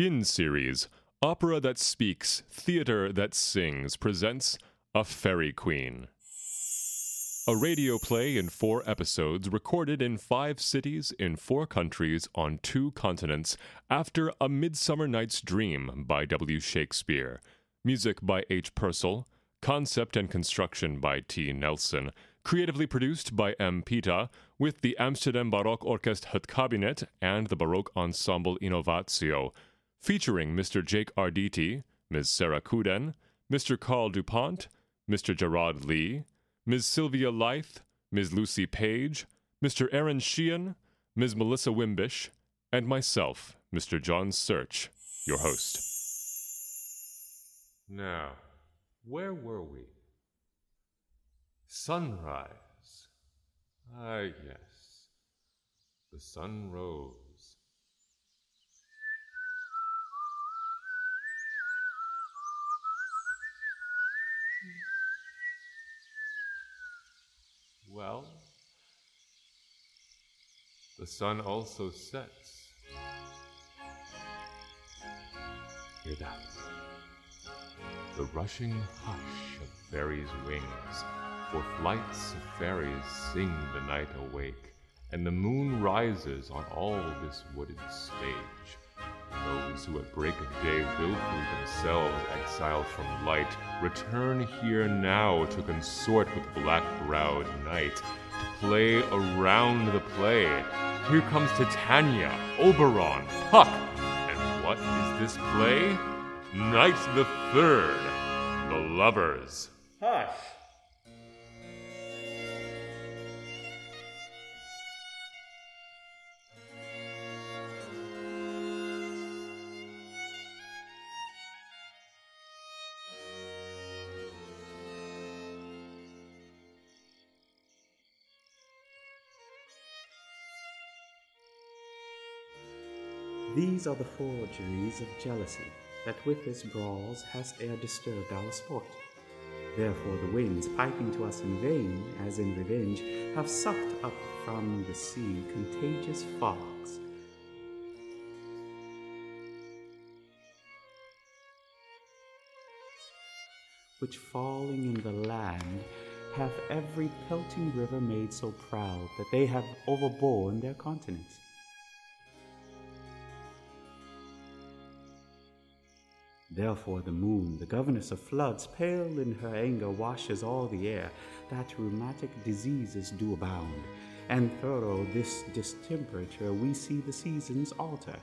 In series, Opera That Speaks, Theater That Sings presents A Fairy Queen. A radio play in four episodes recorded in five cities in four countries on two continents after A Midsummer Night's Dream by W. Shakespeare. Music by H. Purcell. Concept and construction by T. Nelson. Creatively produced by M. Pita with the Amsterdam Baroque Orkest Het Kabinet and the Baroque Ensemble Innovatio. Featuring Mr. Jake Arditi, Ms. Sarah Couden, Mr. Carl DuPont, Mr. Gerard Lee, Ms. Sylvia Leith, Ms. Lucy Page, Mr. Aaron Sheehan, Ms. Melissa Wimbish, and myself, Mr. John Search, your host. Now, where were we? Sunrise. Ah, yes. The sun rose. Well, the sun also sets. Hear that? The rushing hush of fairies' wings, for flights of fairies sing the night awake, and the moon rises on all this wooded stage. Those who at break of day willfully themselves exiled from light return here now to consort with black-browed night, to play around the play. Here comes Titania, Oberon, Puck, and what is this play? Night the Third, The Lovers. Hush! These are the forgeries of jealousy that with his brawls has e'er disturbed our sport. Therefore the winds, piping to us in vain, as in revenge, have sucked up from the sea contagious fogs. Which falling in the land hath every pelting river made so proud that they have overborne their continents. Therefore the moon, the governess of floods, pale in her anger, washes all the air, that rheumatic diseases do abound, and thorough this distemperature we see the seasons alter.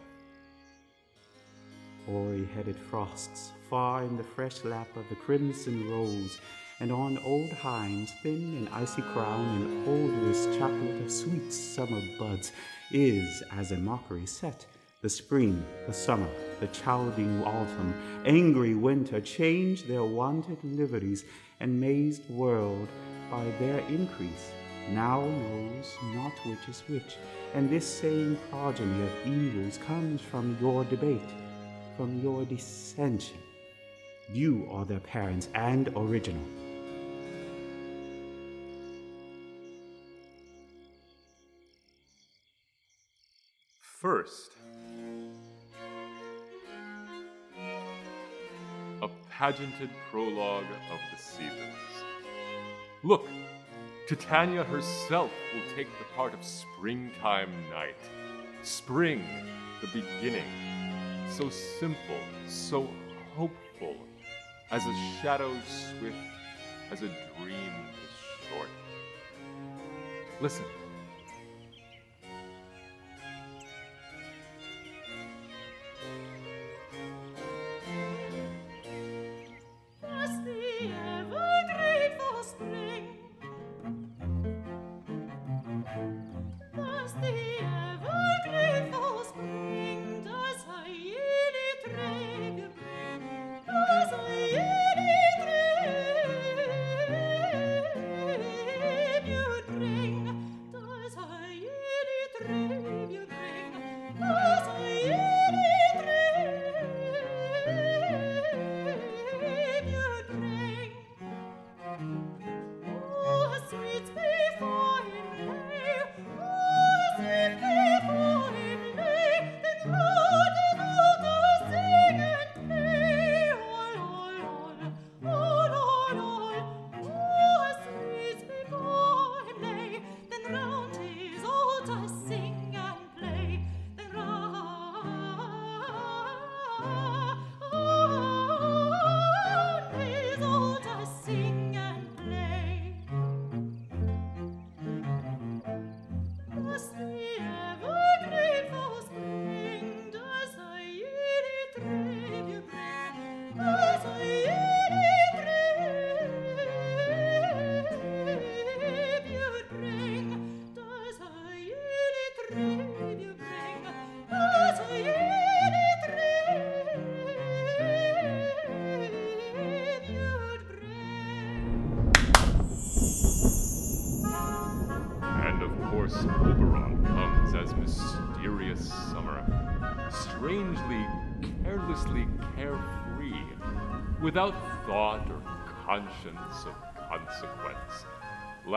Hoary headed frosts, far in the fresh lap of the crimson rose, and on old Hiems, thin and icy crown, an odorous chaplet of sweet summer buds, is as a mockery set the spring, the summer, the childing autumn, angry winter change their wonted liveries, and mazed world by their increase now knows not which is which, and this same progeny of evils comes from your debate, from your dissension. You are their parents and original. First, pageanted prologue of the seasons. Look, Titania herself will take the part of springtime night. Spring, the beginning, so simple, so hopeful, as a shadow swift, as a dream is short. Listen.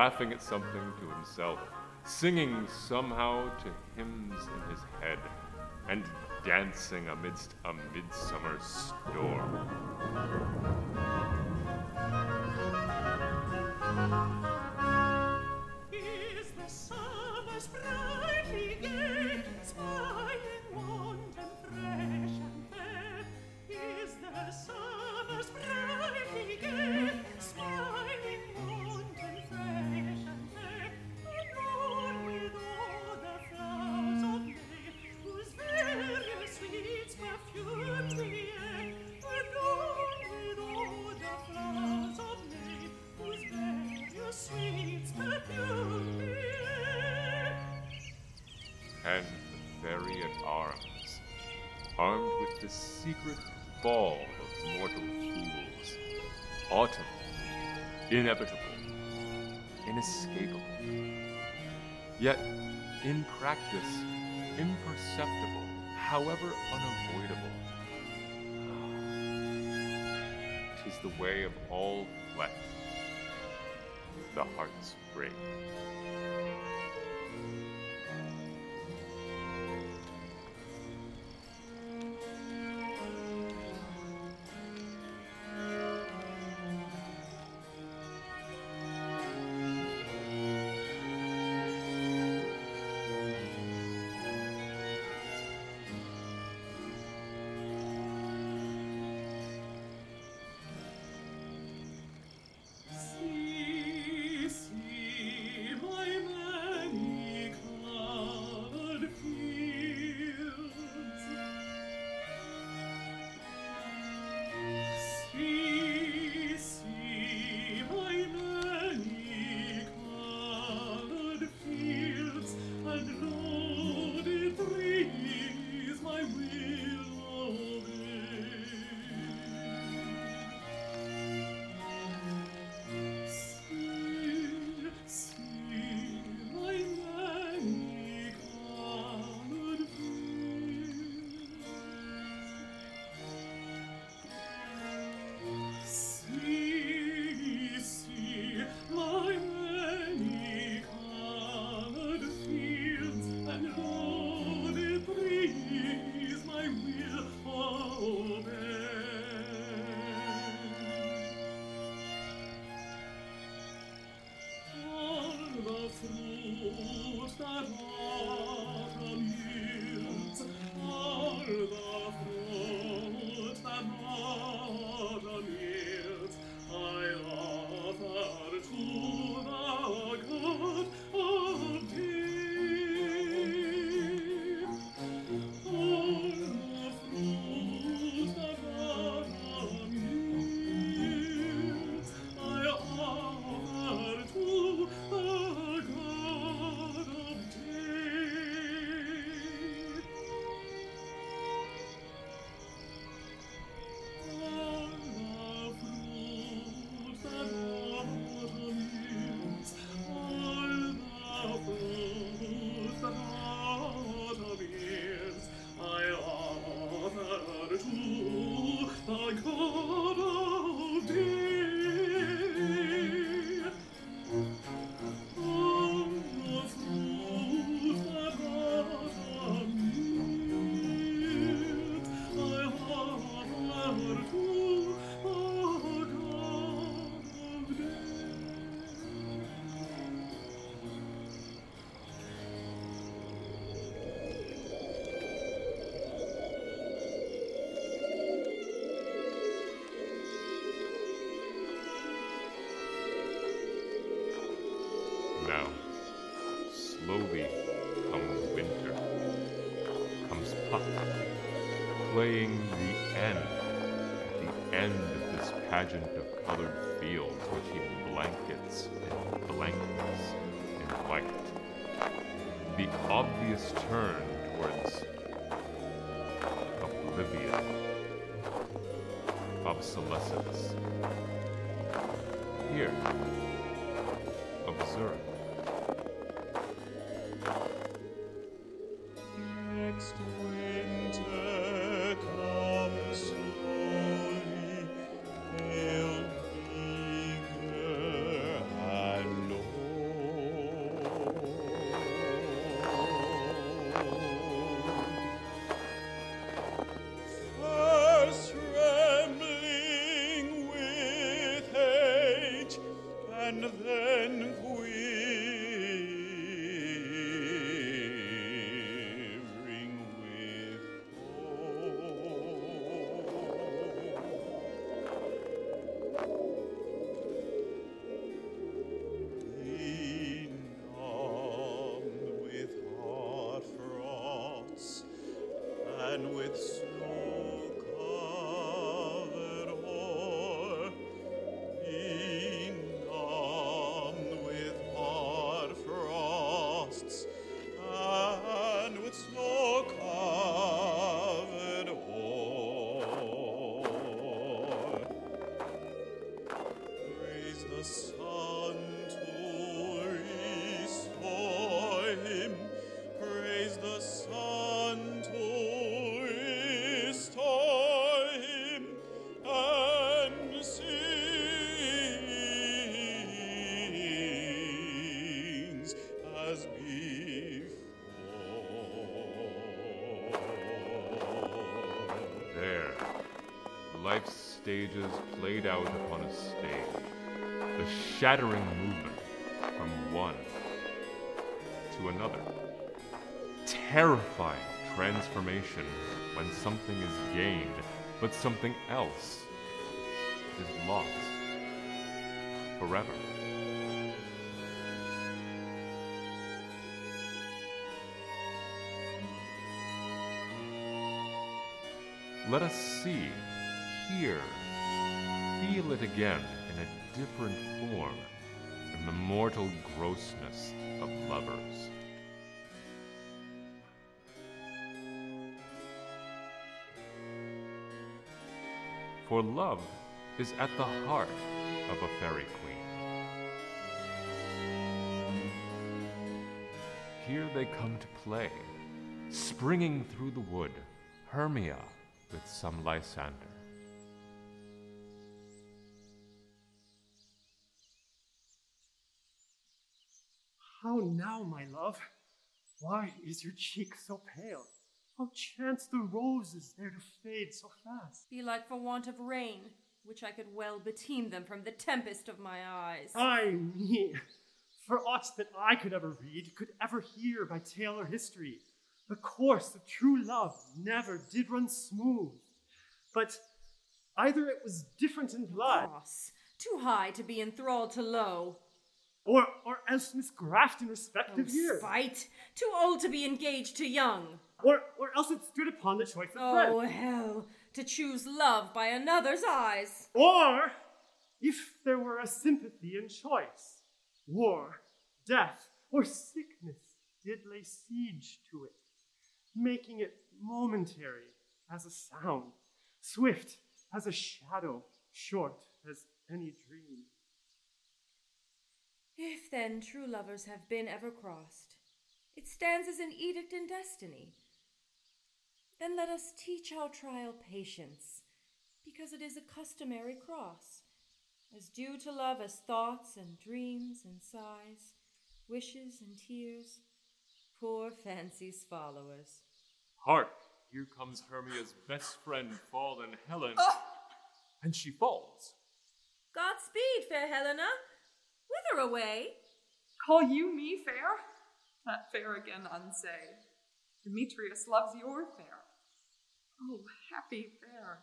laughing at something to himself, singing somehow to hymns in his head, and dancing amidst a midsummer storm. secret ball of mortal fools. Autumn, inevitable, inescapable. Yet, in practice, imperceptible, however unavoidable. Tis the way of all flesh. The heart's break. is turned towards oblivion, obsolescence. Stages played out upon a stage. The shattering movement from one to another. Terrifying transformation when something is gained, but something else is lost forever. Let us see, hear, feel it again in a different form, in the mortal grossness of lovers. For love is at the heart of a fairy queen. Here they come to play, springing through the wood, Hermia with some Lysander. Is your cheek so pale? How chance the roses there to fade so fast? Belike for want of rain, which I could well beteem them from the tempest of my eyes. Ay me! For aught that I could ever read, could ever hear by tale or history, the course of true love never did run smooth. But either it was different in blood, Cross, too high to be enthralled to low. Or or else misgraft in Oh, respective years, spite, too old to be engaged to young. or or else it stood upon the choice of friends. Oh, hell, to choose love by another's eyes. Or if there were a sympathy in choice, war, death, or sickness did lay siege to it, making it momentary as a sound, swift as a shadow, short as any dream. If then true lovers have been ever crossed, it stands as an edict in destiny. Then let us teach our trial patience, because it is a customary cross, as due to love as thoughts and dreams and sighs, wishes and tears, poor fancy's followers. Hark! Here comes Hermia's best friend, fallen Helen. Ah! And she falls. Godspeed, fair Helena. Whither away? Call you me fair? That fair again unsay. Demetrius loves your fair. Oh, happy fair.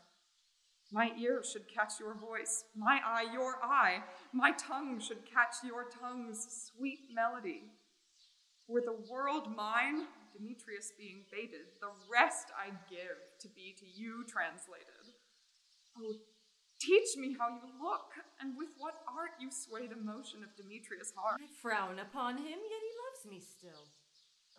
My ear should catch your voice, my eye your eye, my tongue should catch your tongue's sweet melody. Were the world mine, Demetrius being bated, the rest I'd give to be to you translated. Oh, teach me how you look, and with what art you sway the motion of Demetrius' heart. I frown upon him, yet he loves me still.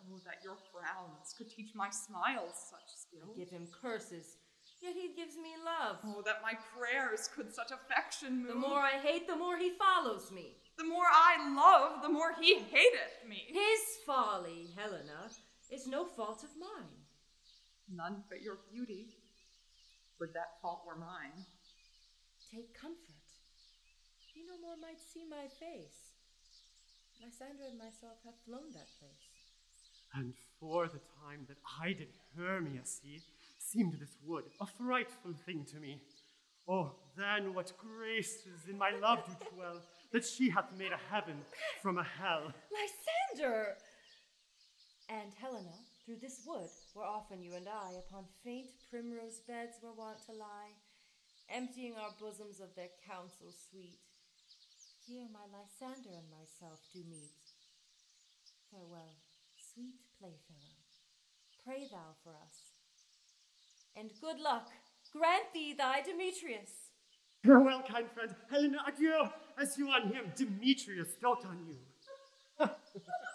Oh, that your frowns could teach my smiles such skill. I give him curses, yet he gives me love. Oh, that my prayers could such affection move. The more I hate, the more he follows me. the more I love, the more he hateth me. His folly, Helena, is no fault of mine. None but your beauty. Would that fault were mine. Take comfort. You no more might see my face. Lysander and myself have flown that place. And for the time that I did Hermia see, seemed this wood a frightful thing to me. Oh, then what graces in my love do dwell, that she hath made a heaven from a hell. Lysander! And Helena, through this wood, where often you and I upon faint primrose beds were wont to lie, emptying our bosoms of their counsel sweet. Here my Lysander and myself do meet. Farewell, sweet playfellow. Pray thou for us. And good luck grant thee thy Demetrius. Farewell, kind friend. Helena, adieu, as you on him, Demetrius dote on you.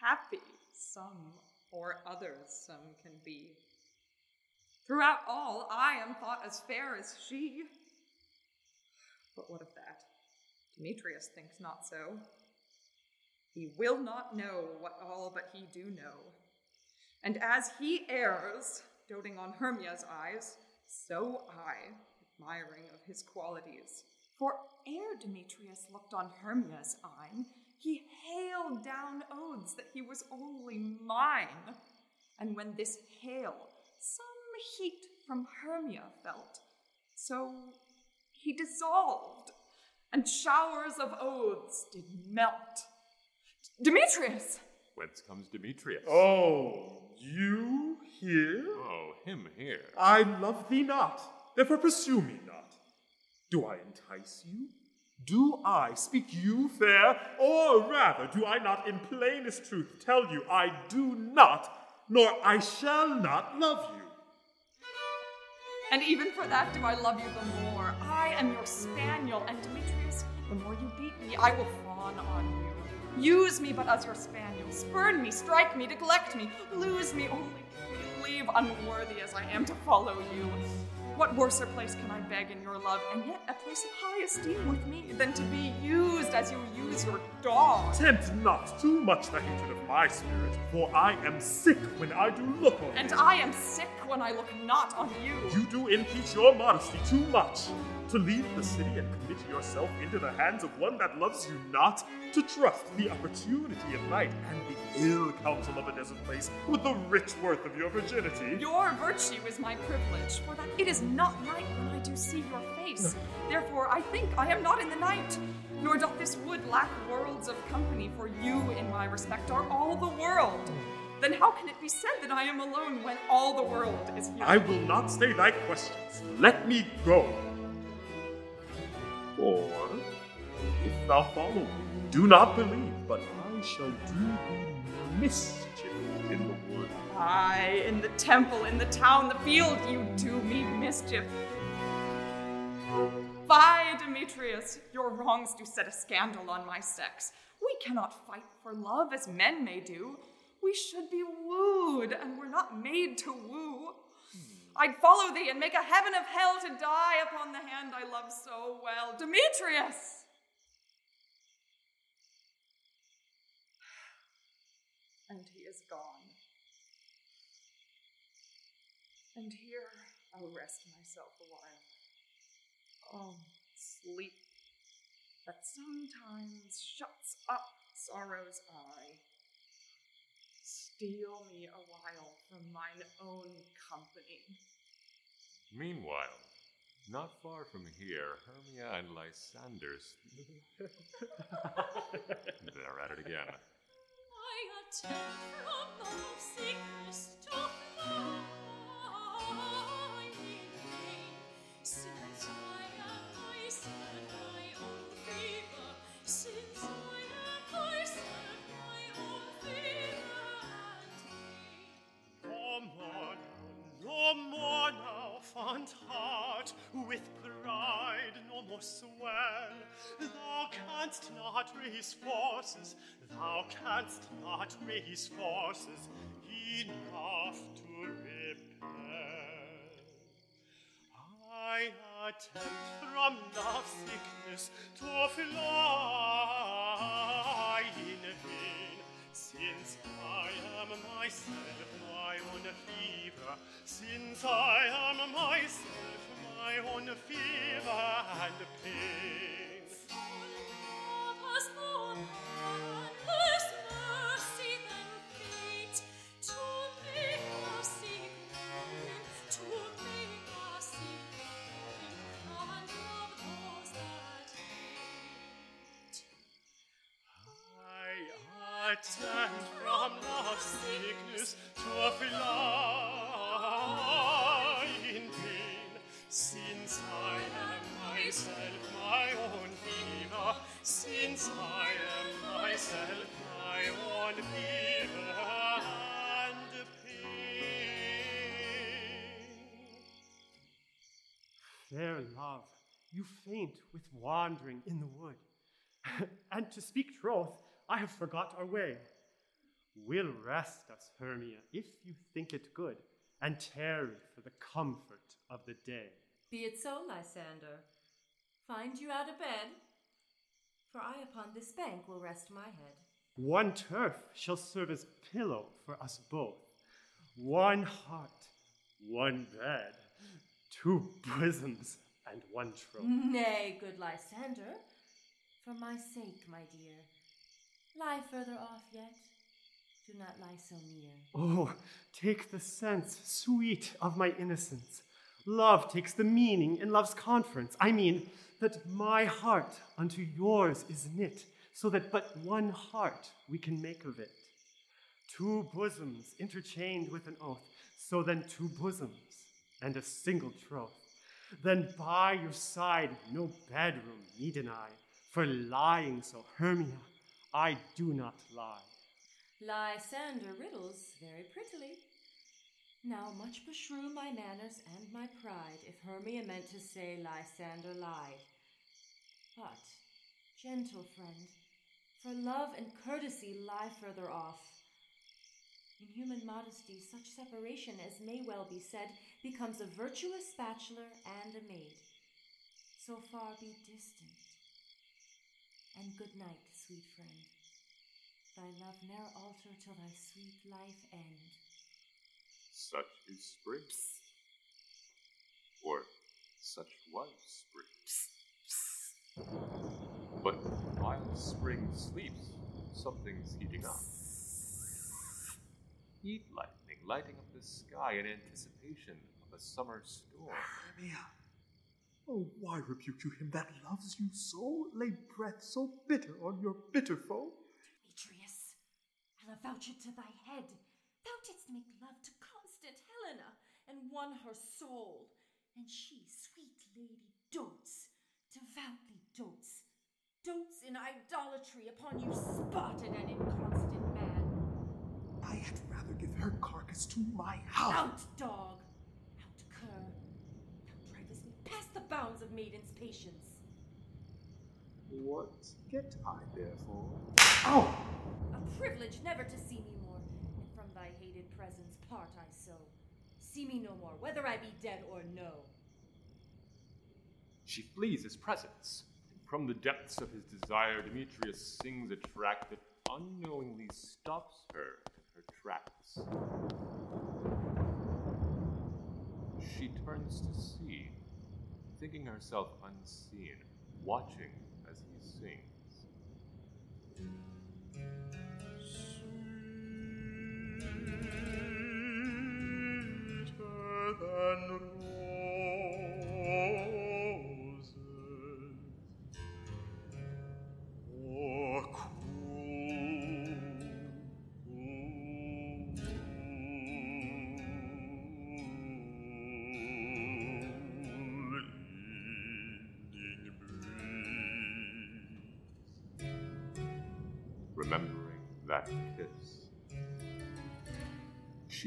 happy some or others some can be. Throughout all, I am thought as fair as she. But what of that? Demetrius thinks not so. He will not know what all but he do know. And as he errs, doting on Hermia's eyes, so I, admiring of his qualities. For ere Demetrius looked on Hermia's eye, he hailed down oaths that he was only mine. And when this hail some heat from Hermia felt, so he dissolved, and showers of oaths did melt. Demetrius! Whence comes Demetrius? Oh, you here? Oh, him here. I love thee not, therefore pursue me not. Do I entice you? Do I speak you fair? Or rather, do I not in plainest truth tell you I do not, nor I shall not love you? And even for that do I love you the more. I am your spaniel, and Demetrius, the more you beat me, I will fawn on you. Use me but as your spaniel. Spurn me, strike me, neglect me, lose me only. Leave unworthy as I am to follow you. What worser place can I beg in your love, and yet a place of high esteem with me, than to be used as you use your dog? Tempt not too much the hatred of my spirit, for I am sick when I do look on you. And you. I am sick when I look not on you. You do impeach your modesty too much. To leave the city and commit yourself into the hands of one that loves you not, to trust the opportunity of night and the ill counsel of a desert place with the rich worth of your virginity. Your virtue is my privilege, for that it is not night when I do see your face. Therefore, I think I am not in the night. Nor doth this wood lack worlds of company, for you, in my respect, are all the world. Then how can it be said that I am alone when all the world is here? I will not stay thy questions. Let me go. Or, if thou follow me, do not believe, but I shall do thee mischief in the wood. Aye, in the temple, in the town, the field, you do me mischief. Fie, Demetrius, your wrongs do set a scandal on my sex. We cannot fight for love as men may do. We should be wooed, and we're not made to woo. I'd follow thee and make a heaven of hell to die upon the hand I love so well. Demetrius! And he is gone. And here I'll rest myself a while. Oh, sleep that sometimes shuts up sorrow's eye. steal me a while from mine own company. Meanwhile, not far from here, Hermia and Lysander's. They're at it again. I attempt from the sickness to fly in No more now, fond heart, with pride no more swell. Thou canst not raise forces, thou canst not raise forces enough to repel. I attempt from love's sickness to fly in vain, since I am myself my own fever, since I am myself my own fever and pain. Fair love, you faint with wandering in the wood. and to speak troth, I have forgot our way. We'll rest us, Hermia, if you think it good, and tarry for the comfort of the day. Be it so, Lysander. Find you out of bed, for I upon this bank will rest my head. One turf shall serve as pillow for us both. One heart, one bed, two bosoms, and one troth. Nay, good Lysander, for my sake, my dear. Lie further off yet. Do not lie so near. Oh, take the sense, sweet, of my innocence. Love takes the meaning in love's conference. I mean, that my heart unto yours is knit, so that but one heart we can make of it. Two bosoms interchained with an oath, so then two bosoms and a single troth. Then by your side no bedroom need deny, for lying so, Hermia, I do not lie. Lysander riddles very prettily. Now much beshrew my manners and my pride if Hermia meant to say Lysander lied. But, gentle friend, for love and courtesy lie further off. In human modesty, such separation as may well be said becomes a virtuous bachelor and a maid. So far be distant. And good night, sweet friend. Thy love ne'er alter till thy sweet life end. Such is spring. Or such was spring. But while spring sleeps, something's heating up. Heat lightning lighting up the sky in anticipation of a summer storm. Hermia. Oh, why rebuke you him that loves you so? Lay breath so bitter on your bitter foe? Demetrius, I'll avouch it to thy head. Thou didst make love to constant Helena, and won her soul. And she, sweet lady, dotes, devoutly dotes, dotes in idolatry upon you, spotted and inconstant man. I had rather give her carcass to my hound. Out, dog! Out, cur! Thou drivest me past the bounds of maiden's patience. What get I therefore? Ow! A privilege never to see me more, and from thy hated presence part I so. See me no more, whether I be dead or no. She flees his presence. And from the depths of his desire, Demetrius sings a track that unknowingly stops her tracks. She turns to see, thinking herself unseen, watching as he sings.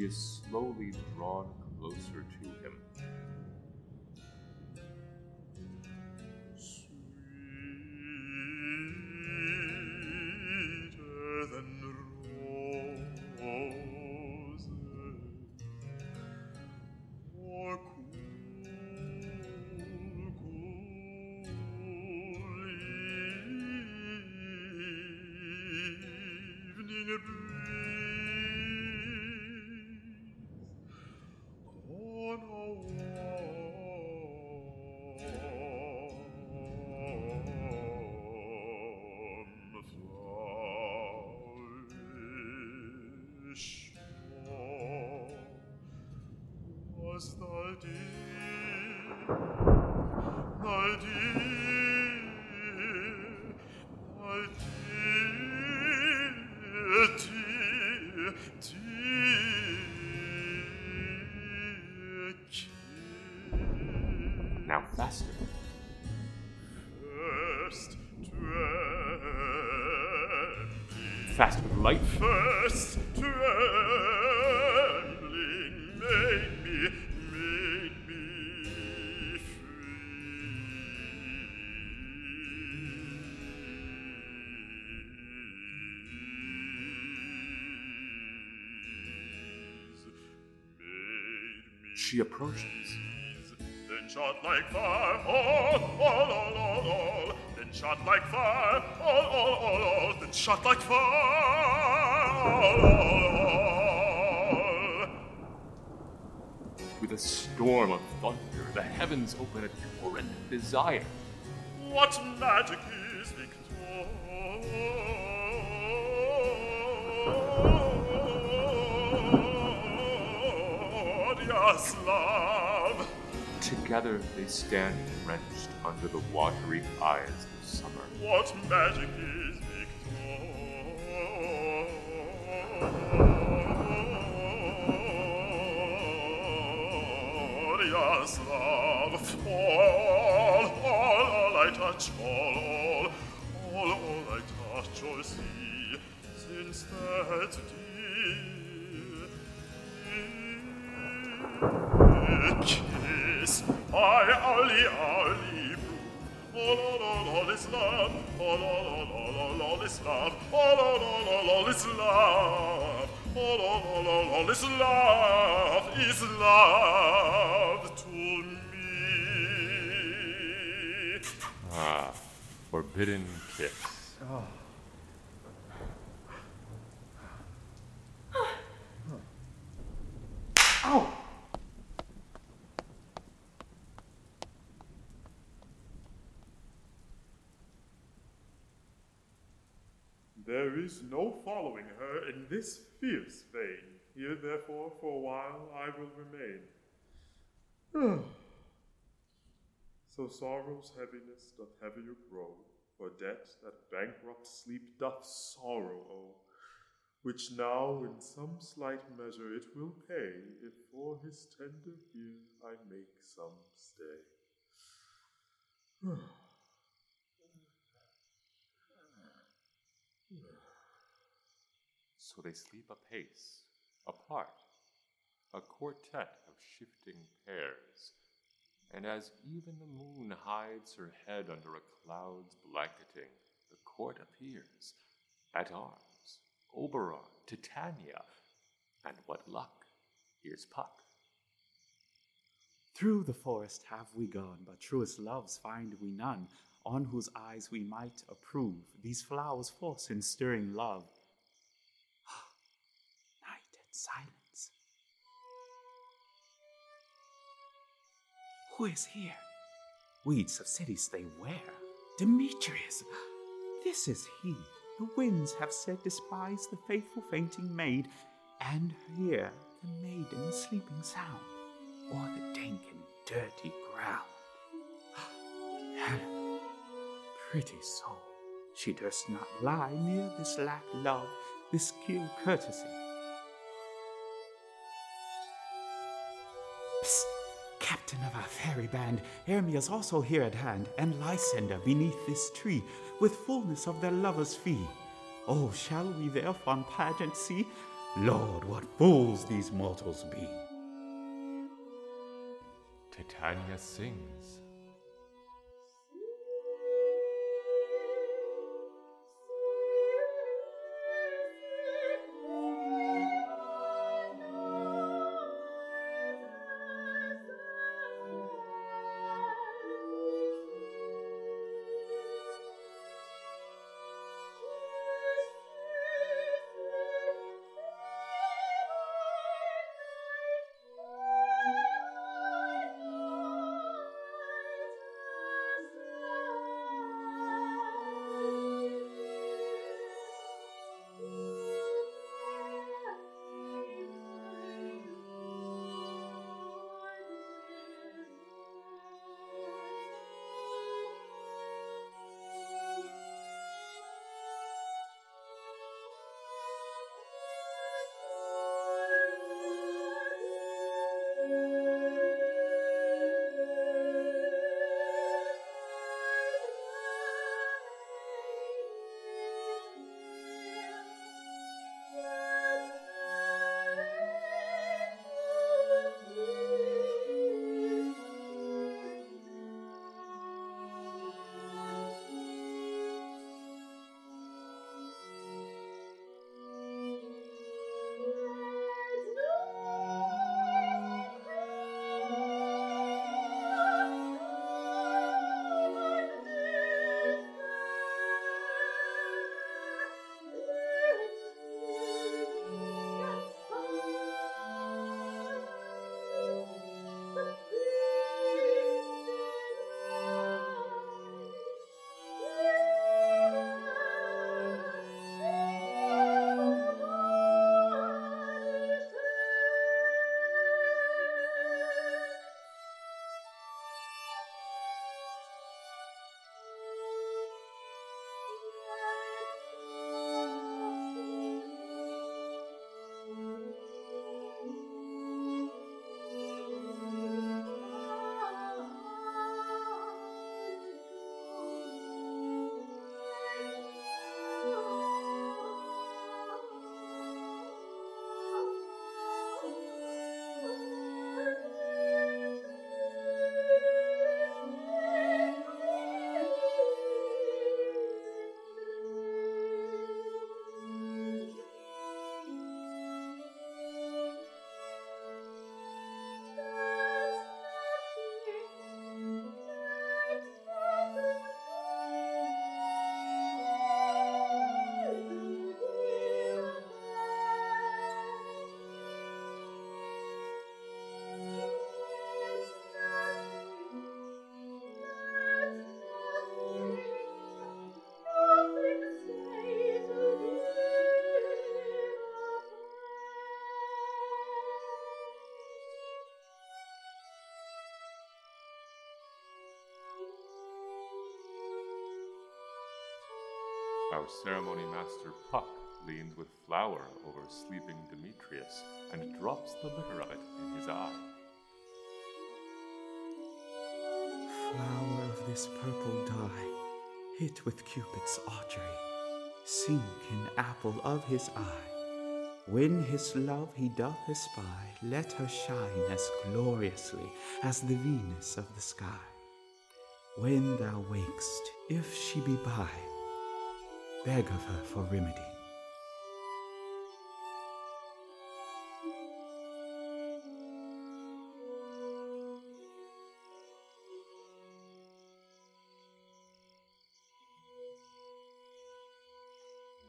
She is slowly drawn closer to him. Sweeter Now faster. First Faster light. first shot like fire, all. With a storm of thunder, the heavens open a torrent of desire. What magic is Victoria's love? Together they stand drenched under the watery eyes of summer. What magic is forbidden kiss. There is no following her in this fierce vein. Here, therefore, for a while I will remain. so sorrow's heaviness doth heavier grow, for debt that bankrupt sleep doth sorrow owe, which now in some slight measure it will pay, if for his tender ear I make some stay. So they sleep apace, apart, a quartet of shifting pairs. And as even the moon hides her head under a cloud's blanketing, the court appears. At arms, Oberon, Titania, and what luck, here's Puck. Through the forest have we gone, but truest loves find we none, on whose eyes we might approve these flowers force in stirring love. Silence. Who is here? Weeds of cities they wear. Demetrius! This is he. The winds have said, despise the faithful fainting maid, and hear the maiden sleeping sound, o'er the dank and dirty ground. Helen, pretty soul, she durst not lie near this lack love, this kill courtesy. Psst! Captain of our fairy band, Hermia's also here at hand, and Lysander beneath this tree, with fullness of their lovers' fee. Oh, shall we their fond pageant see? Lord, what fools these mortals be! Titania sings. Our ceremony master Puck leans with flower over sleeping Demetrius and drops the liquor of it in his eye. Flower of this purple dye, hit with Cupid's archery, sink in apple of his eye. When his love he doth espy, let her shine as gloriously as the Venus of the sky. When thou wakest, if she be by, beg of her for remedy.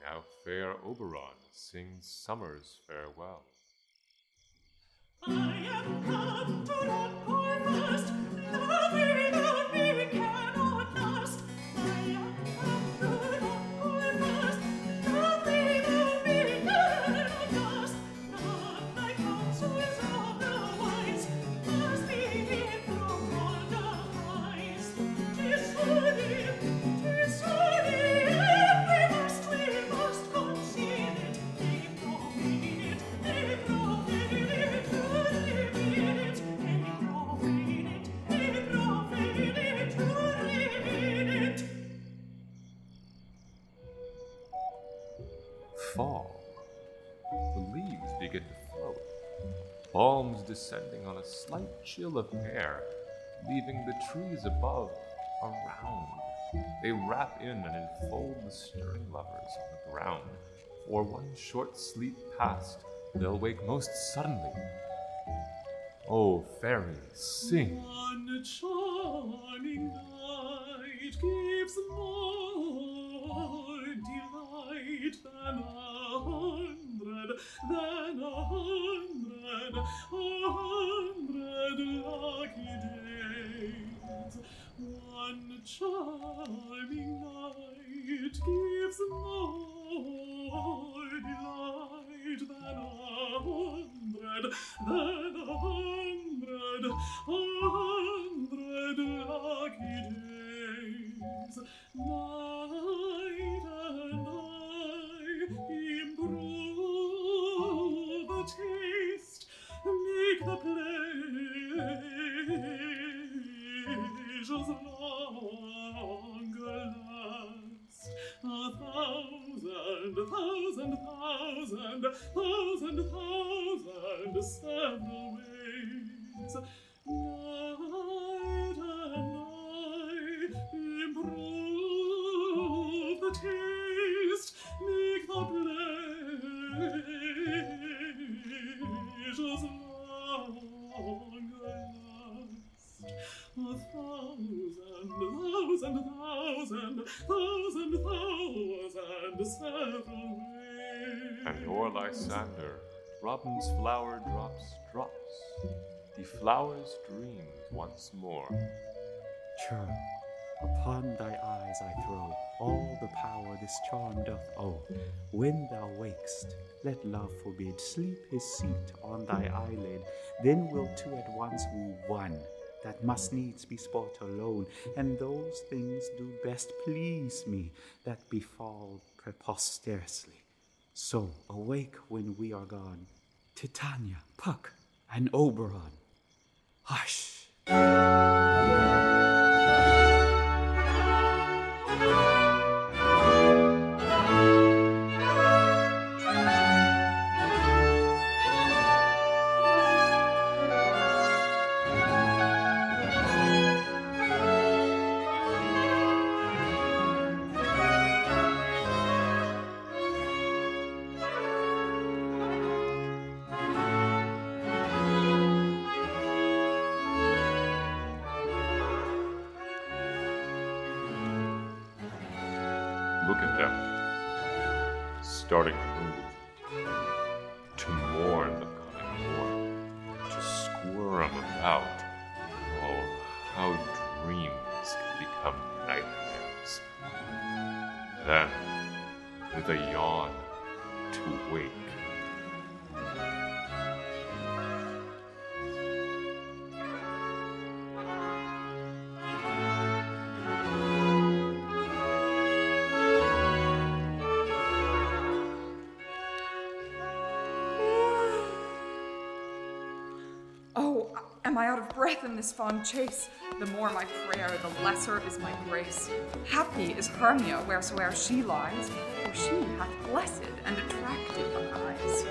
Now fair Oberon sings summer's farewell. Chill of air, leaving the trees above around. They wrap in and enfold the stirring lovers on the ground. For one short sleep past, they'll wake most suddenly. Oh, fairy, sing. One charming night gives more delight than a hundred, than a charming night gives more delight than a hundred, than a hundred, a hundred lucky days. Oh. Robin's flower drops, drops. The flower's dream once more. Churl, upon thy eyes I throw all the power this charm doth owe. When thou wakest, let love forbid sleep his seat on thy eyelid. Then will two at once woo one that must needs be sport alone, and those things do best please me that befall preposterously. So awake when we are gone, Titania, Puck, and Oberon. Hush! At them, um, starting. to In this fond chase? The more my prayer, the lesser is my grace. Happy is Hermia wheresoe'er she lies, for she hath blessed and attractive eyes.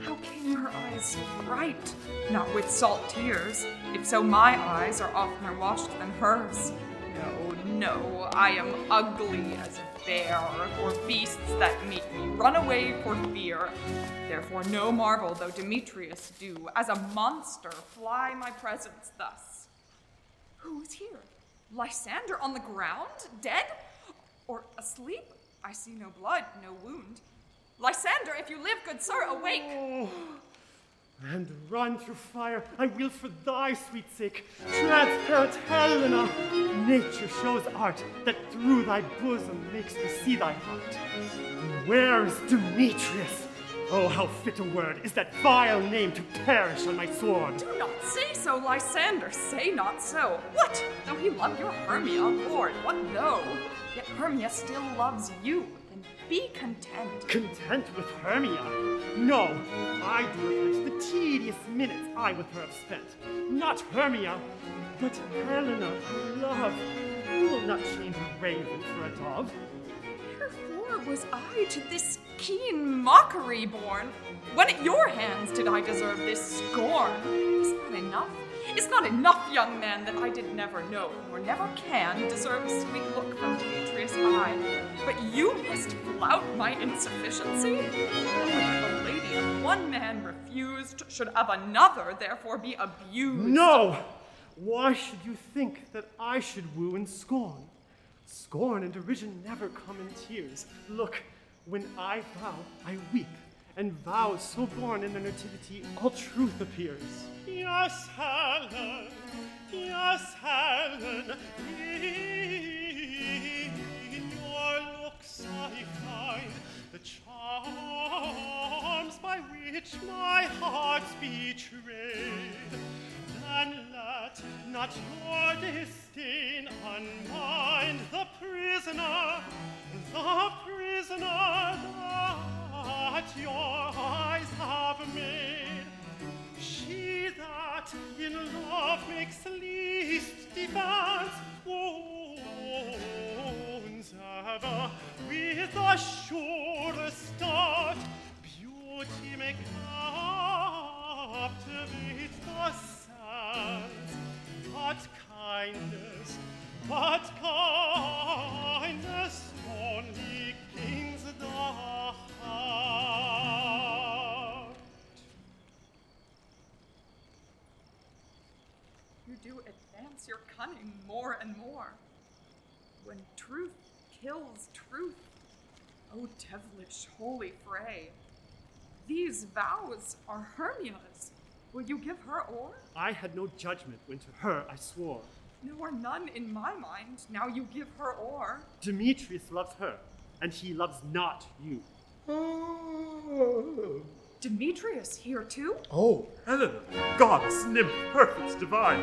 How came her eyes bright? Not with salt tears. If so, my eyes are oftener washed than hers. No, no, I am ugly as a bear, or beasts that make me run away for fear. Therefore, no marvel though Demetrius do, as a monster, fly my presence thus. Who is here? Lysander on the ground? Dead? Or asleep? I see no blood, no wound. Lysander, if you live, good sir, awake! Oh, and run through fire, I will for thy sweet sake. Transparent Helena, nature shows art that through thy bosom makes me see thy heart. Where is Demetrius? Oh, how fit a word is that vile name to perish on my sword. Do not say so, Lysander, say not so. What? Though he love your Hermia, oh Lord, what though? Yet Hermia still loves you, then be content. Content with Hermia? No, I do repent the tedious minutes I with her have spent. Not Hermia, but Helena, love. You will not change a raven for a dove. Wherefore was I to this keen mockery born. When at your hands did I deserve this scorn? Is not enough? Is not enough, young man, that I did never know, nor never can, deserve a sweet look from Demetrius' eye. But you must flout my insufficiency? A lady one man refused should of another therefore be abused. No! Why should you think that I should woo and scorn? Scorn and derision never come in tears. Look, when I vow, I weep, and vows so born in the nativity, all truth appears. Yes, Helen, yes, Helen, in your looks I find the charms by which my heart's betrayed. Then let not your disdain unwind the prisoner, the prisoner that your eyes have made. She that in love makes least defense wounds ever with the surest start. Beauty may captivate the your cunning more and more. When truth kills truth, O devilish holy fray, these vows are Hermia's. Will you give her o'er? I had no judgment when to her I swore. Nor none in my mind, now you give her o'er. Demetrius loves her, and he loves not you. Demetrius here too? Oh, Helena, goddess, nymph, perfect, divine.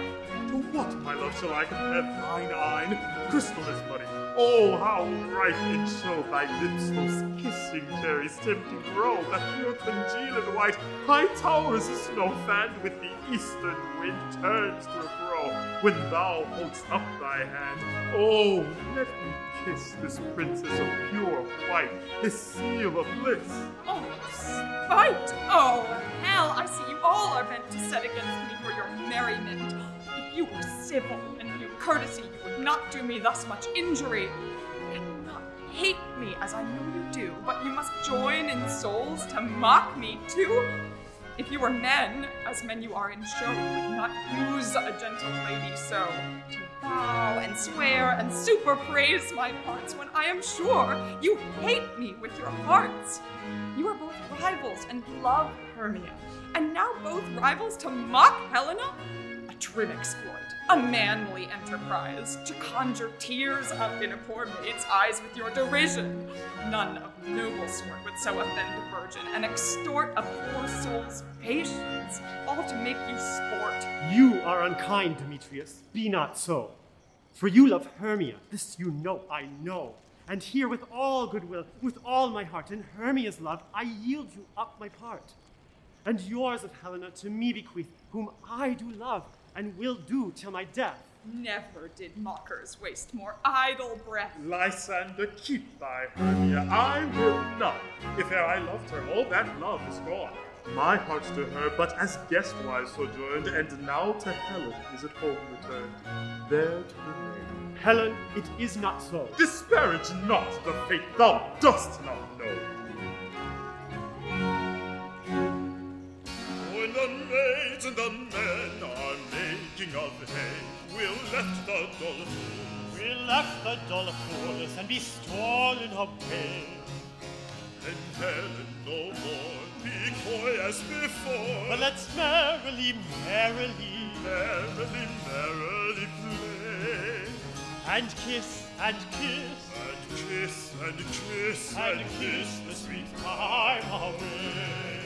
To what, my love, shall I compare thine eye? Crystal as money. Oh, how ripe in show thy lips, those kissing cherries tempting grow, that pure congealed white, high towers of snow fanned with the eastern wind turns to a brow, when thou holdst up thy hand. Oh, let me kiss this princess of pure white, this seal of bliss. Oh, spite! Oh, hell! I see you all are bent to set against me for your merriment. You were civil and knew courtesy, you would not do me thus much injury. You cannot hate me as I know you do, but you must join in souls to mock me too. If you were men, as men you are in show, you would not use a gentle lady so to vow and swear and super praise my parts when I am sure you hate me with your hearts. You are both rivals and love Hermia, and now both rivals to mock Helena? Trim exploit, a manly enterprise, to conjure tears up in a poor maid's eyes with your derision. None of noble sort would so offend a virgin and extort a poor soul's patience, all to make you sport. You are unkind, Demetrius. Be not so. For you love Hermia, this you know, I know. And here, with all goodwill, with all my heart, in Hermia's love, I yield you up my part. And yours of Helena to me bequeath, whom I do love, and will do till my death. Never did mockers waste more idle breath. Lysander, keep thy Hermia, I will not. If e'er I loved her, all that love is gone. My heart to her but as guestwise sojourned, and now to Helen is at home returned, there to remain. Helen, it is not so. Disparage not the fate thou dost not know. When the maids and the men are making of hay, we'll let the dull fools, We'll let the dull fools and be stolen away. and Helen no more be coy as before. But let's merrily, merrily, merrily, merrily play, and kiss, and kiss, and kiss, and kiss, and kiss the sweet time away.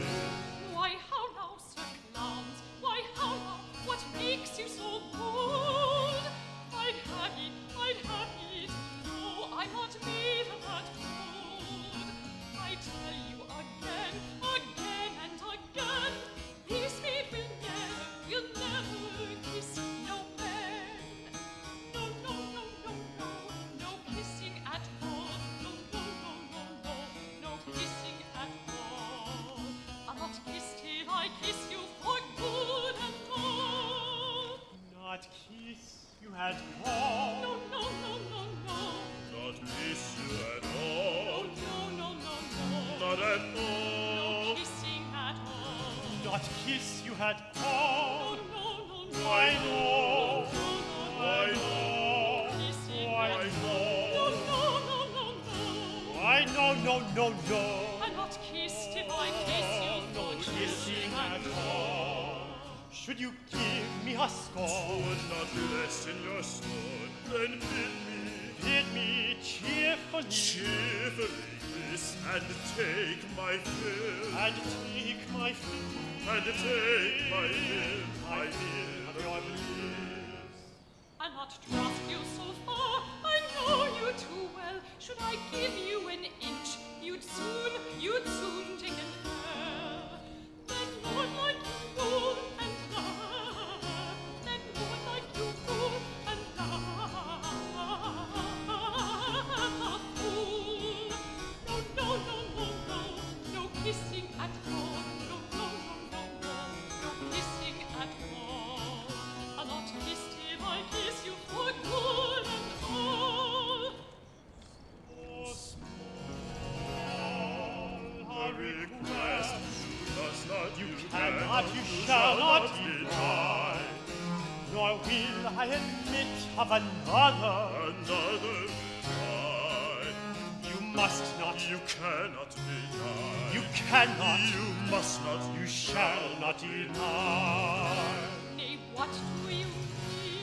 Why, how now, Sir Clowns? Why, how now? What makes you so bold? your and all. No kissing at all. Not kiss you had all. No, no, no, no. I know. No, no, no, I know. Kissing I know. no. know, no, no, no. no? I'm not kissed if I kiss you. No, no kissing at all. Should you give me a score? Would not lessen your sword, then bid me. Bid me cheerfully. Cheerfully and take my fill. And take my fill. And take my fill. My fill. Of your bliss I'll not trust you so far. I know you too well. Should I give you deny. Nay, what do you mean?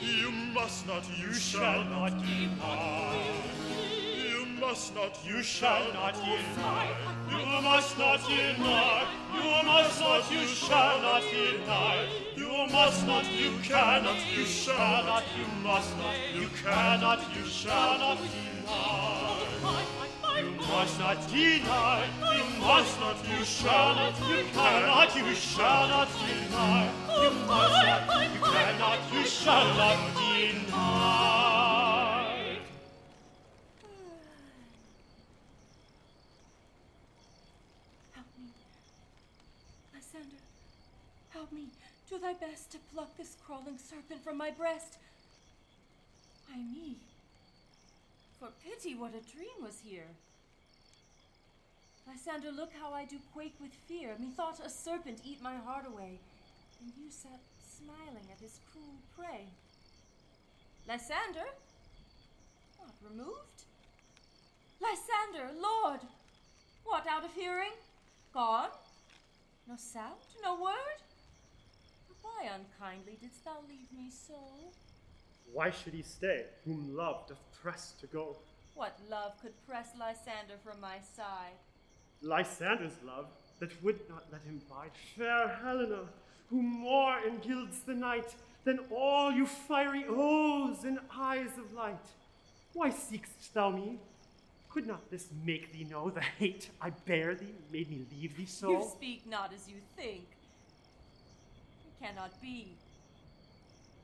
You must not, you You shall not deny. You must not, You shall not deny. You must not deny. You must not. You shall not deny. You must not. You cannot. You shall not. You must not. You cannot. You shall not deny. Must not deny. You must not. You shall not. You cannot. You shall not deny. You must not. You cannot. You shall not deny. Help me. Lysander, help me. Do thy best to pluck this crawling serpent from my breast. Why me? For pity, what a dream was here. Lysander, look how I do quake with fear. Methought a serpent eat my heart away, and you sat smiling at his cruel prey. Lysander? What, removed? Lysander, Lord! What, out of hearing? Gone? No sound? No word? Why unkindly didst thou leave me so? Why should he stay, whom love doth press to go? What love could press Lysander from my side? Lysander's love, that would not let him bide. Fair Helena, who more engilds the night than all you fiery O's and eyes of light. Why seek'st thou me? Could not this make thee know the hate I bear thee made me leave thee so? You speak not as you think. It cannot be.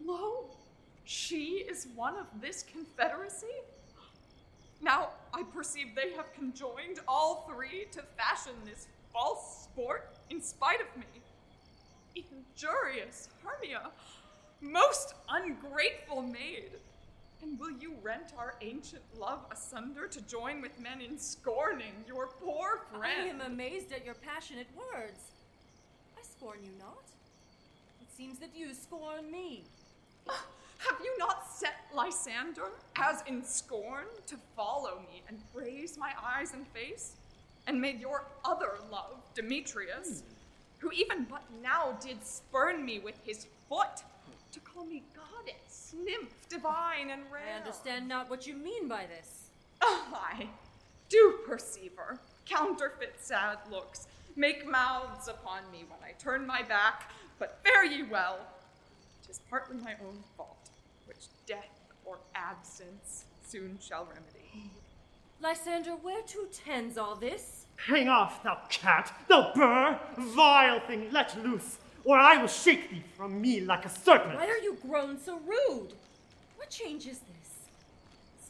Lo, she is one of this confederacy? Now I perceive they have conjoined all three to fashion this false sport in spite of me. Injurious Hermia, most ungrateful maid. And will you rent our ancient love asunder to join with men in scorning your poor friend? I am amazed at your passionate words. I scorn you not. It seems that you scorn me. Have you not set Lysander, as in scorn, to follow me and raise my eyes and face? And made your other love, Demetrius, who even but now did spurn me with his foot, to call me goddess, nymph, divine, and rare? I understand not what you mean by this. Oh, I do perceive her. Counterfeit sad looks, make mouths upon me when I turn my back, but fare ye well. 'Tis partly my own fault, which death or absence soon shall remedy. Lysander, whereto tends all this? Hang off, thou cat, thou burr, vile thing, let loose, or I will shake thee from me like a serpent. Why are you grown so rude? What change is this?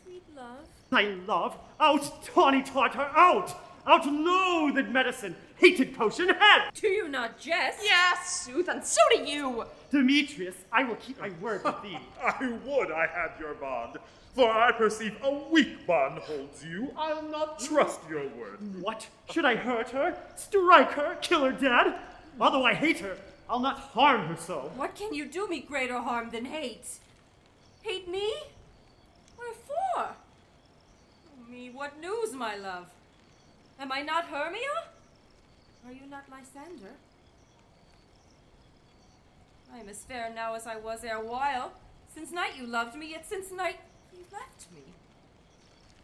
Sweet love, My love, out, tawny Tartar, her, out! Out loathed medicine, hated potion head! Do you not jest? Yes, Sooth, and so do you. Demetrius, I will keep my word with thee. I would I had your bond, for I perceive a weak bond holds you. I'll not trust your word. What? Should I hurt her? Strike her? Kill her dead? Although I hate her, I'll not harm her so. What can you do me greater harm than hate? Hate me? Wherefore? Oh, me, what news, my love? Am I not Hermia? Are you not Lysander? I am as fair now as I was ere while. Since night you loved me, yet since night you left me.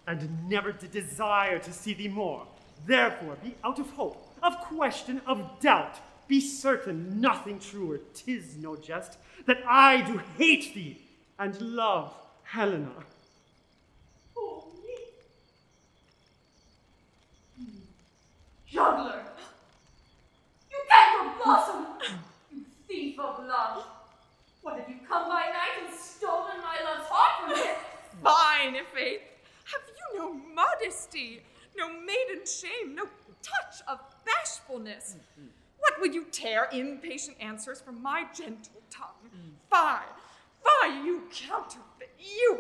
And never did desire to see thee more. Therefore, be out of hope, of question, of doubt. Be certain nothing truer, tis no jest, that I do hate thee and love Helena. Oh, me. Hmm. Juggler! You canker blossom! Thief of love! What have you come by night and stolen my love's heart from me? Fine, Faith. Have you no modesty, no maiden shame, no touch of bashfulness? What would you tear impatient answers from my gentle tongue? Fie, fie, you counterfeit, you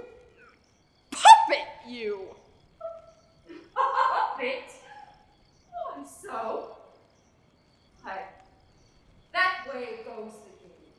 puppet, you! Puppet? Why so? Why, that way goes the game.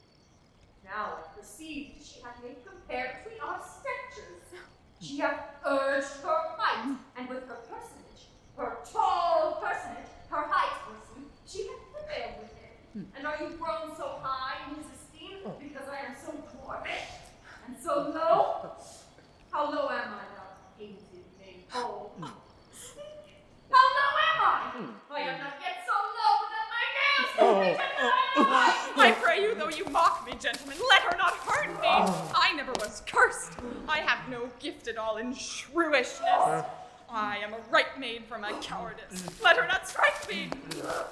Now I perceive she hath made compare between our statures. She hath urged her height, and with her personage, her tall personage, her height, forsooth, she hath prevailed with him. Hmm. And are you grown so high in his esteem oh. because I am so dwarfish and so low? How low am I, thou painted maypole? How low am I? I am not yet so low that my nails can reach into my eyes. I pray you, though you mock me, gentlemen, let her not hurt me. I never was cursed. I have no gift at all in shrewishness. I am a right maid for my cowardice. Let her not strike me.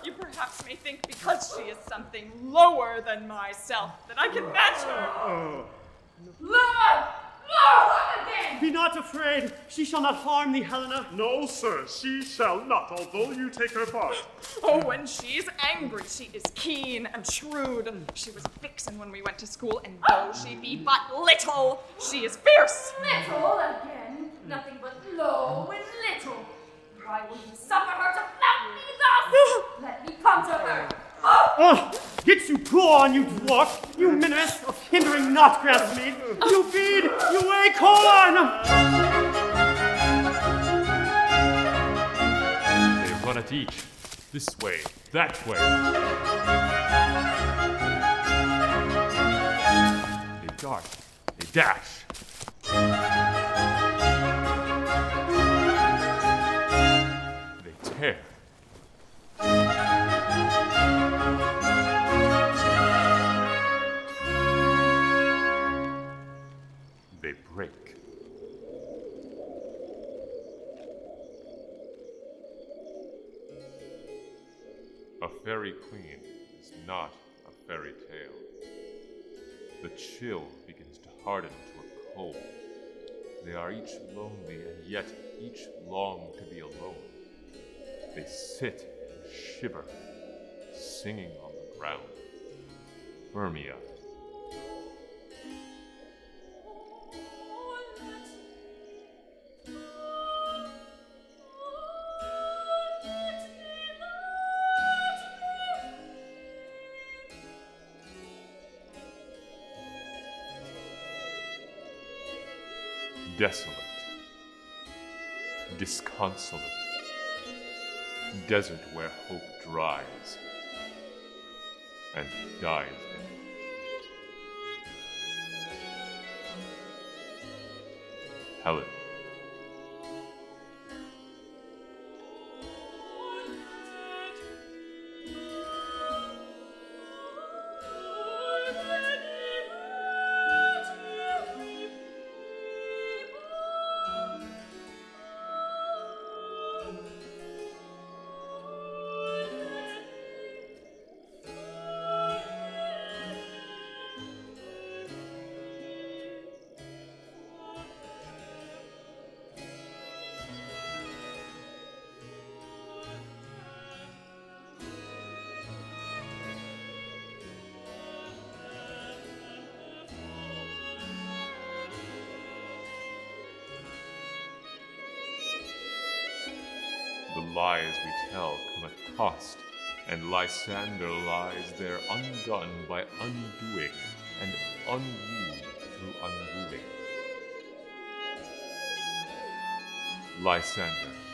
You perhaps may think because she is something lower than myself that I can match her. Oh, again! Be not afraid, she shall not harm thee, Helena. no, sir, she shall not, although you take her part. Oh, when she's angry, she is keen and shrewd. She was vixen when we went to school, and though she be but little, she is fierce. Little again? Nothing but low and little. Why will you suffer her to flout me thus? Let me come to her. Oh, get you gone, you dwarf, you menace of hindering knot grass meat. You feed, you weigh corn. They run at each. This way, that way. They dart, they dash. They tear. Fairy queen is not a fairy tale. The chill begins to harden to a cold. They are each lonely, and yet each long to be alone. They sit and shiver, singing on the ground. Hermia. Desolate. Disconsolate. Desert where hope dries and dies in. Helen. Lies we tell come at cost, and Lysander lies there undone by undoing, and unwooed through unwooing. Lysander.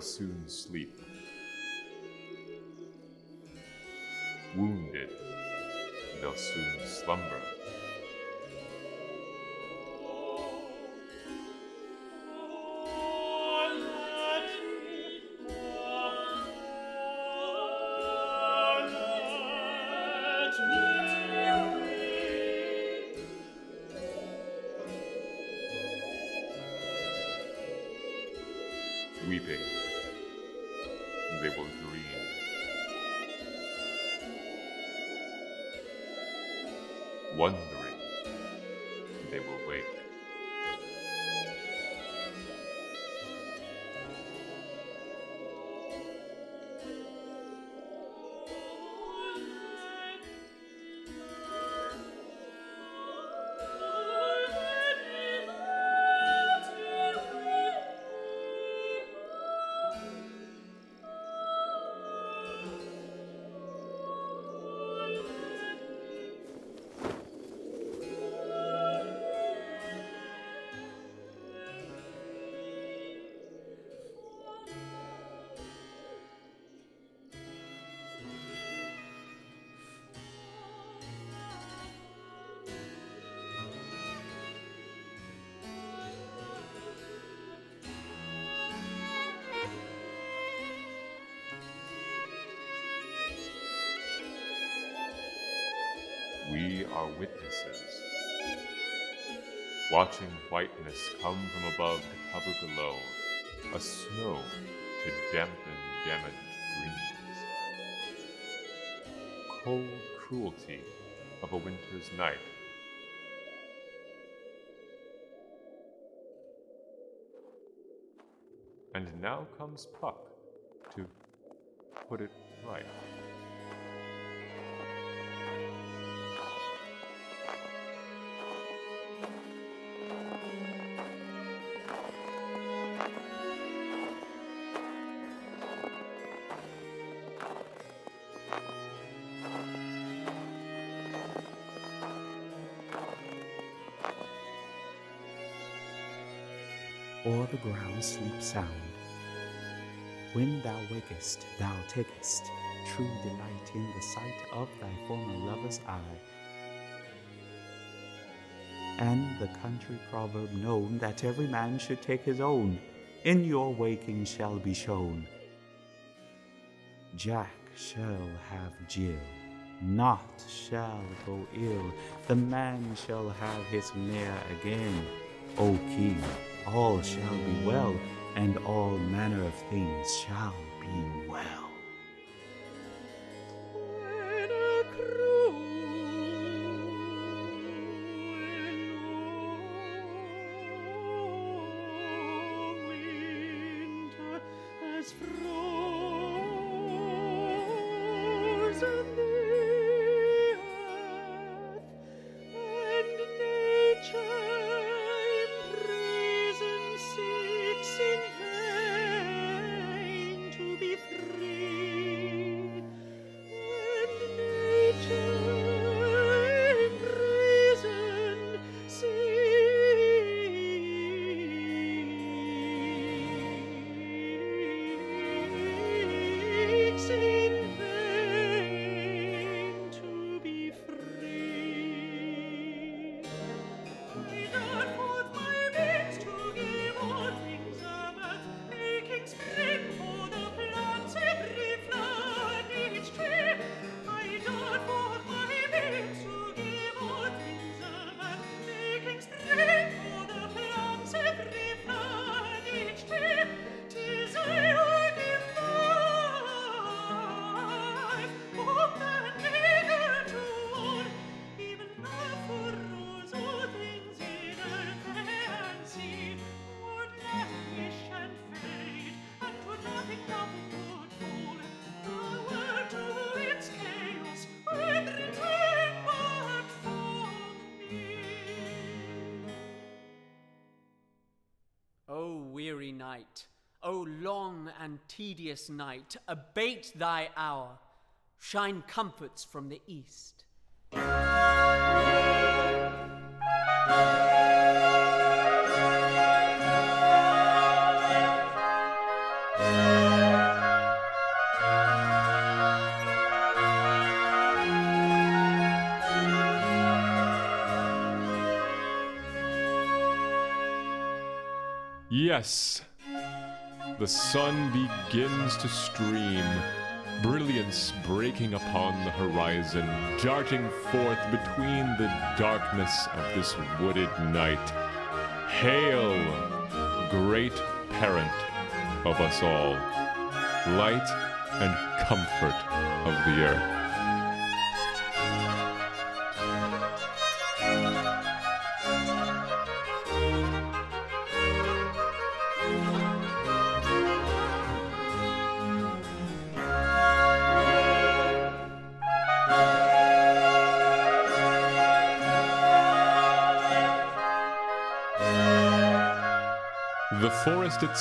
Soon sleep. Wounded, they'll soon slumber. Are witnesses, watching whiteness come from above to cover below, a snow to dampen damaged dreams. Cold cruelty of a winter's night. And now comes Puck to put it right. O'er the ground sleep sound. When thou wakest, thou takest true delight in the sight of thy former lover's eye. And the country proverb known that every man should take his own, in your waking shall be shown. Jack shall have Jill, naught shall go ill, the man shall have his mare again. O king, all shall be well, and all manner of things shall be well. O long and tedious night, abate thy hour, shine comforts from the east. Yes, the sun begins to stream, brilliance breaking upon the horizon, darting forth between the darkness of this wooded night. Hail, great parent of us all, light and comfort of the earth.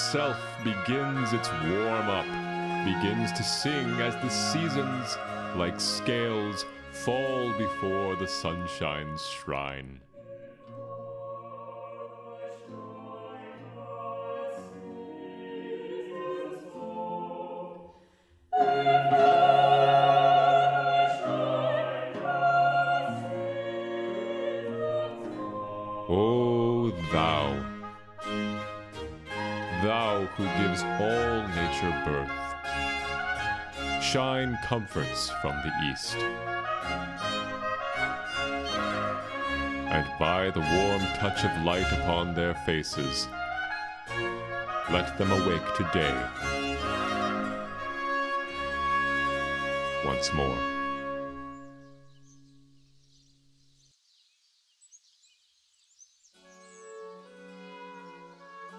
Itself begins its warm up, begins to sing as the seasons, like scales, fall before the sunshine's shrine. From the east. And by the warm touch of light upon their faces, let them awake today once more.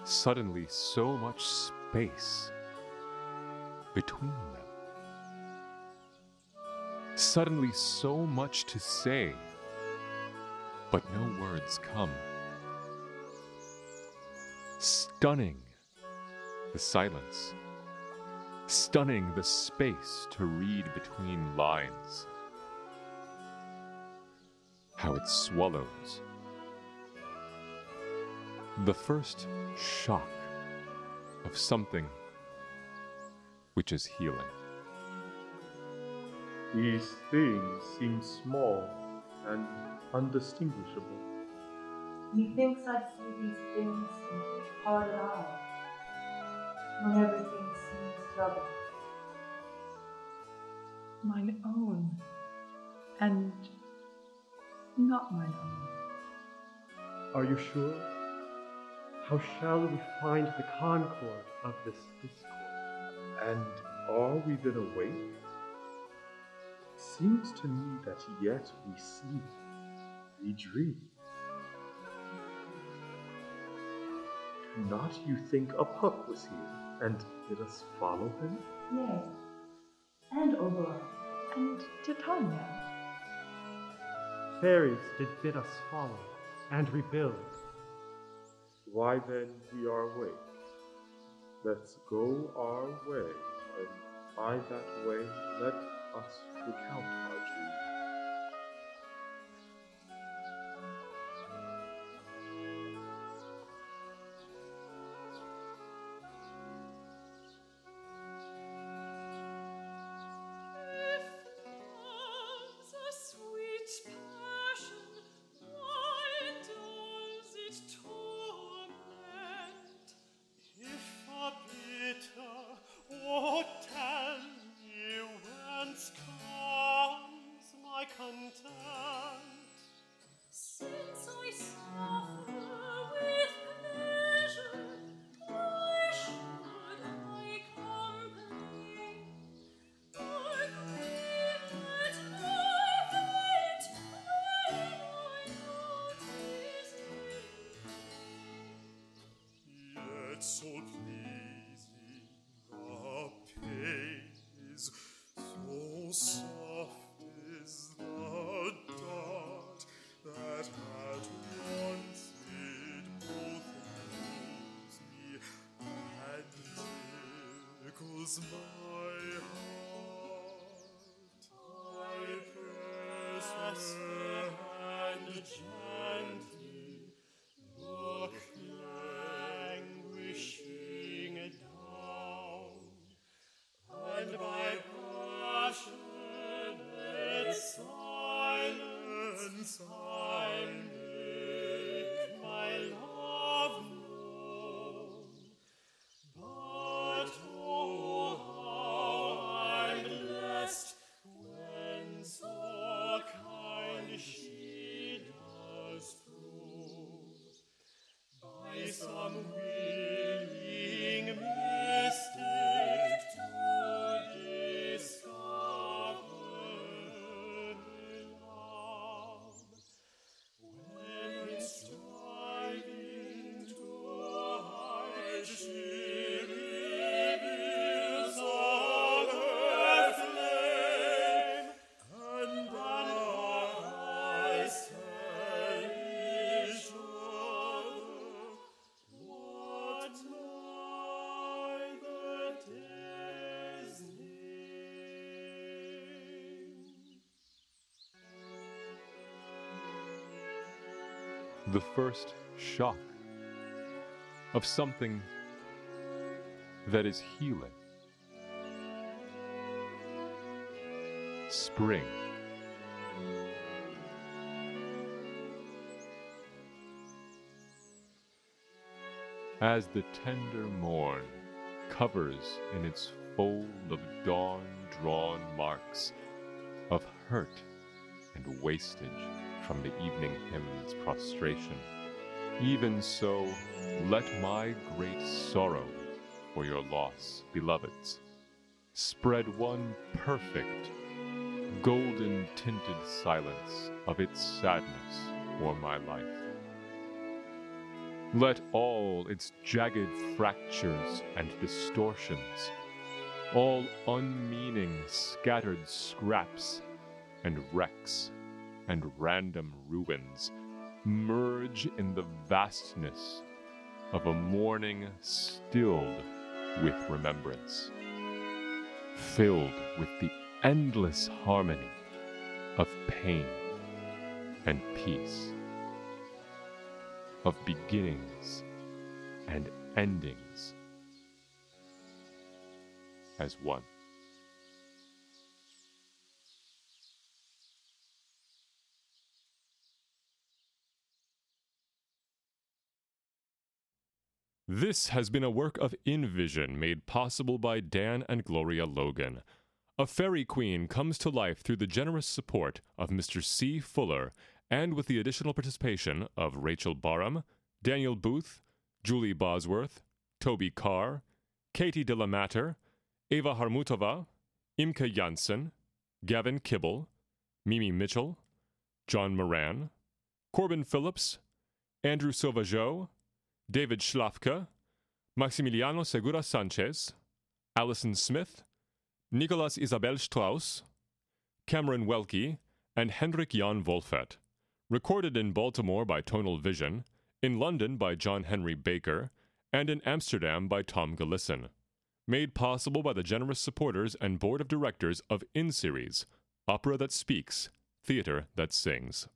Suddenly, so much space between them. Suddenly, so much to say, but no words come. Stunning the silence, stunning the space to read between lines. How it swallows the first shock of something which is healing. These things seem small and undistinguishable. Methinks I see these things in each parted eye, when everything seems double. Mine own, and not mine own. Are you sure? How shall we find the concord of this discord? And are we then awake? Seems to me that yet we sleep, we dream. Do not you think a puck was here, and bid us follow him? Yea, and Aurora, And Titania. Fairies did bid us follow and rebuild. Why then we are awake. Let's go our way, and by that way let us recount our fills my heart. I press her hand gently, The first shock of something that is healing. Spring. As the tender morn covers in its fold of dawn drawn marks of hurt and wastage from the evening hymn's prostration, even so let my great sorrow for your loss, beloveds, spread one perfect, golden tinted silence of its sadness o'er my life. Let all its jagged fractures and distortions, all unmeaning scattered scraps and wrecks and random ruins, merge in the vastness of a morning stilled with remembrance, filled with the endless harmony of pain and peace, of beginnings and endings as one. This has been a work of InVision made possible by Dan and Gloria Logan. A Fairy Queen comes to life through the generous support of Mr. C. Fuller and with the additional participation of Rachel Barham, Daniel Booth, Julie Bosworth, Toby Carr, Katie de la Matter, Eva Harmutova, Imke Janssen, Gavin Kibble, Mimi Mitchell, John Moran, Corbin Phillips, Andrew Sauvageau, David Schlafka, Maximiliano Segura Sanchez, Allison Smith, Nicolas Isabel Strauss, Cameron Welke, and Hendrik Jan Wolfet. Recorded in Baltimore by Tonal Vision, in London by John Henry Baker, and in Amsterdam by Tom Gillissen. Made possible by the generous supporters and board of directors of In Series, Opera That Speaks, Theater That Sings.